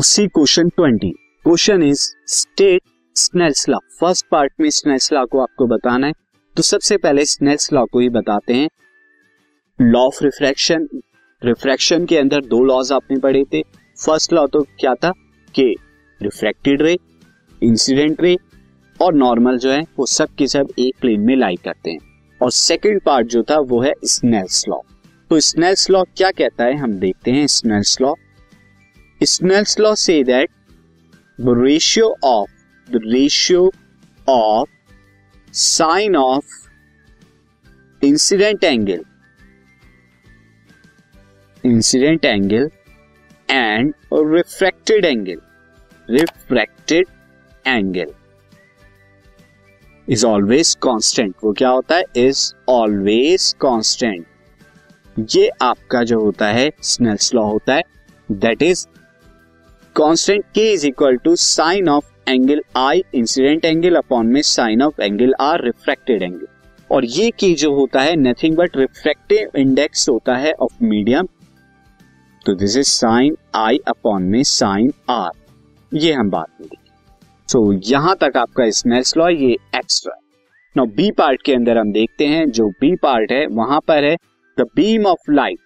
Now see question twenty. Question is, state Snell's law first part में Snell's law को आपको बताना है। तो सबसे पहले स्नेल्स लॉ को ही बताते हैं। लॉ ऑफ़ रिफ्रैक्शन रिफ्रैक्शन के अंदर दो लॉज आपने पढ़े थे। फ़र्स्ट लॉ तो क्या था? कि रिफ्रैक्टेड रे इंसिडेंट रे और नॉर्मल जो है, वो सब के सब एक प्लेन में लाई करते हैं। और सेकंड पार्ट जो था, वो है स्नेल्स लॉ तो स्नेल्स लॉ क्या कहता है? हम देखते हैं स्नेल्स लॉ स्नेल्स लॉ से that the ratio of the ratio of sine of incident angle incident angle and refracted angle refracted angle is always constant वो क्या होता है? इज़ ऑलवेज कांस्टेंट ये आपका जो होता है स्नेल्स लॉ होता है that is constant K is equal to sine of angle I incident angle upon में sine of angle R refracted angle और ये की जो होता है नथिंग बट रिफ्रैक्टिव इंडेक्स होता है ऑफ़ मीडियम तो this is sine I upon में साइन आर ये हम बात में सो so, यहाँ तक आपका स्नेल्स लॉ ये एक्स्ट्रा नो बी पार्ट के अंदर हम देखते हैं जो बी पार्ट है वहाँ पर है the beam of light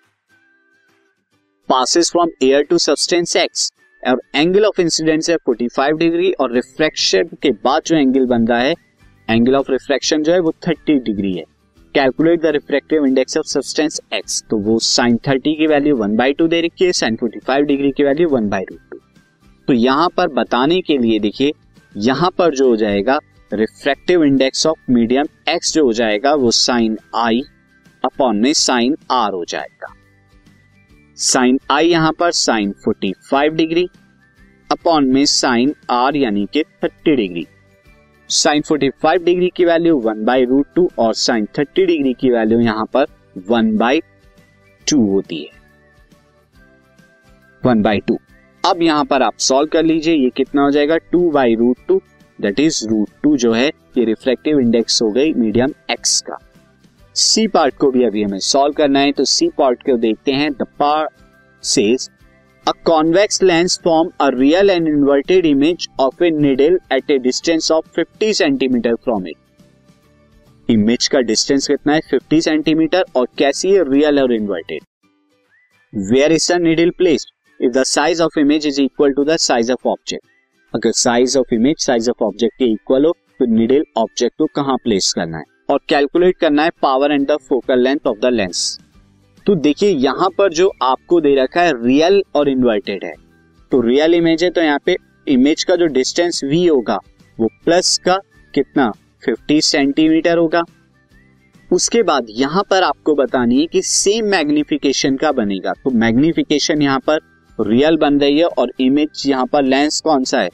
passes from air to substance X और एंगल ऑफ़ इंसिडेंस है 45 डिग्री और रिफ्रैक्शन के बाद जो एंगल बन रहा है एंगल ऑफ़ रिफ्रैक्शन जो है वो 30 डिग्री है। Calculate the refractive index of substance X तो वो साइन 30 की वैल्यू वन बाई टू दे रखी है साइन 45 डिग्री की वैल्यू वन बाई टू तो यहाँ पर बताने के लिए देखिए, यहाँ पर जो हो जाएगा refractive index of medium X जो हो जाएगा, वो साइन आई अपॉन में साइन आर हो जाएगा। साइन आई यहाँ पर साइन 45 डिग्री अपॉन में साइन आर यानी कि 30 डिग्री। साइन 45 डिग्री की value one by root two और साइन 30 डिग्री की वैल्यू यहाँ पर वन बाई टू होती है। One by two. अब यहाँ पर आप सॉल्व कर लीजिए, ये कितना हो जाएगा? Two by root two that is root two जो है, ये रिफ्लेक्टिव इंडेक्स हो गई मीडियम एक्स का। सी पार्ट को भी अभी हमें सॉल्व करना है तो सी पार्ट को देखते हैं। The part says a convex lens form a real and inverted image of a needle at a distance of 50 centimetre from it image का डिस्टेंस कितना है? 50 सेंटीमीटर और कैसी है? रियल और inverted where is the needle placed if the size of image is equal to the size of object अगर size of image size of object के equal हो तो निडल ऑब्जेक्ट को कहाँ प्लेस करना है? और कैलकुलेट करना है power and the focal length of the lens तो देखिए, यहाँ पर जो आपको दे रखा है रियल और इन्वर्टेड है। तो रियल इमेज है तो यहाँ पे इमेज का जो डिस्टेंस वी होगा, वो प्लस का कितना? 50 सेंटीमीटर होगा। उसके बाद यहाँ पर आपको बतानी है कि सेम मैग्निफिकेशन का बनेगा। तो मैग्निफिकेशन यहाँ पर रियल बन रही है और इमेज यहाँ पर लेंस कौन सा है?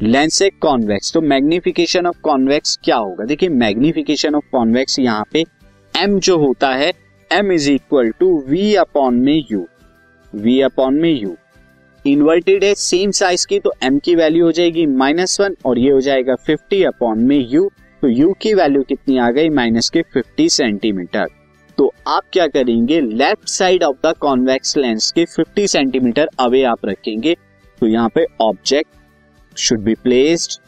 लेंस है कॉन्वेक्स तो मैग्निफिकेशन ऑफ़ कॉन्वेक्स क्या होगा? देखिए, मैग्निफिकेशन ऑफ़ कॉन्वेक्स यहाँ पे एम जो होता है M is equal to V upon में यू वी अपॉन में यू इन्वर्टेड है सेम साइज़ की तो एम की वैल्यू हो जाएगी माइनस वन और ये हो जाएगा फिफ्टी अपॉन में यू तो यू की वैल्यू कितनी आ गई? माइनस के फिफ्टी सेंटीमीटर तो आप क्या करेंगे? Left side of the convex lens के 50 सेंटीमीटर अवे आप रखेंगे. तो यहाँ पे object should be placed,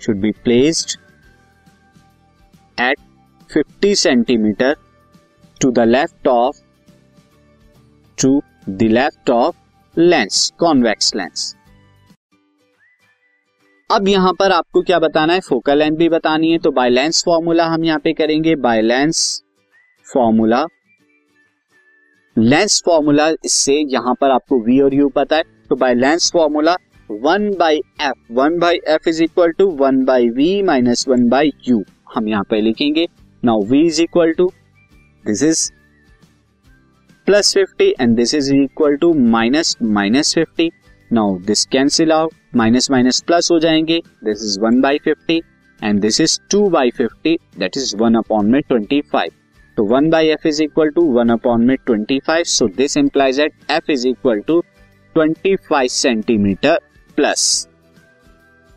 should be placed at 50 centimeter to the left of, to the left of lens, convex lens. अब यहाँ पर आपको क्या बताना है? फोकल लेंथ भी बतानी है तो बाय लेंस फॉर्मूला हम यहाँ पे करेंगे। By lens formula lens formula इससे यहाँ पर आपको वी और यू पता है। तो by lens formula one by F, one by F is equal to one by V minus one by U. हम यहाँ पर लिखेंगे now V is equal to this is plus fifty and this is equal to minus minus fifty now this cancel out minus minus plus हो जाएँगे this is one by fifty and this is two by fifty that is one upon में twenty five तो one by F is equal to one upon में twenty five so this implies that F is equal to twenty five centimetre plus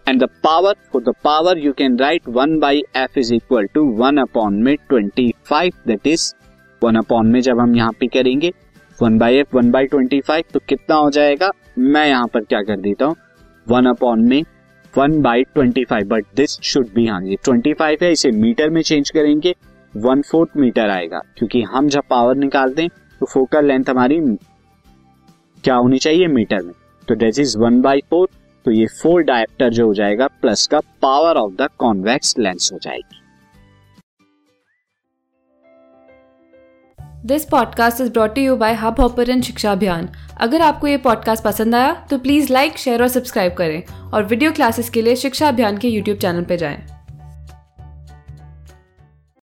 and the power for the power you can write one by F is equal to one upon में twenty five that is one upon में जब हम यहाँ पे करेंगे one by F one by twenty five तो कितना हो जाएगा? मैं यहाँ पर क्या कर देता हूँ? वन अपॉन में one by twenty five but this should be हाँ ये ट्वेंटी फाइव है, इसे मीटर में चेंज करेंगे वन फोर्थ मीटर आएगा। क्योंकि हम जब पावर निकालते हैं तो फोकल लेंथ हमारी क्या होनी चाहिए? मीटर में। तो that is one by four तो ये फोर डायप्टर जो हो जाएगा प्लस का power of the convex lens हो जाएगी। This podcast is brought you by Hubhopper Shiksha Abhiyan अगर आपको ये पॉडकास्ट पसंद आया तो प्लीज़ लाइक शेयर और सब्सक्राइब करें। और वीडियो क्लासेस के लिए शिक्षा अभियान के यूट्यूब चैनल पर जाएँ।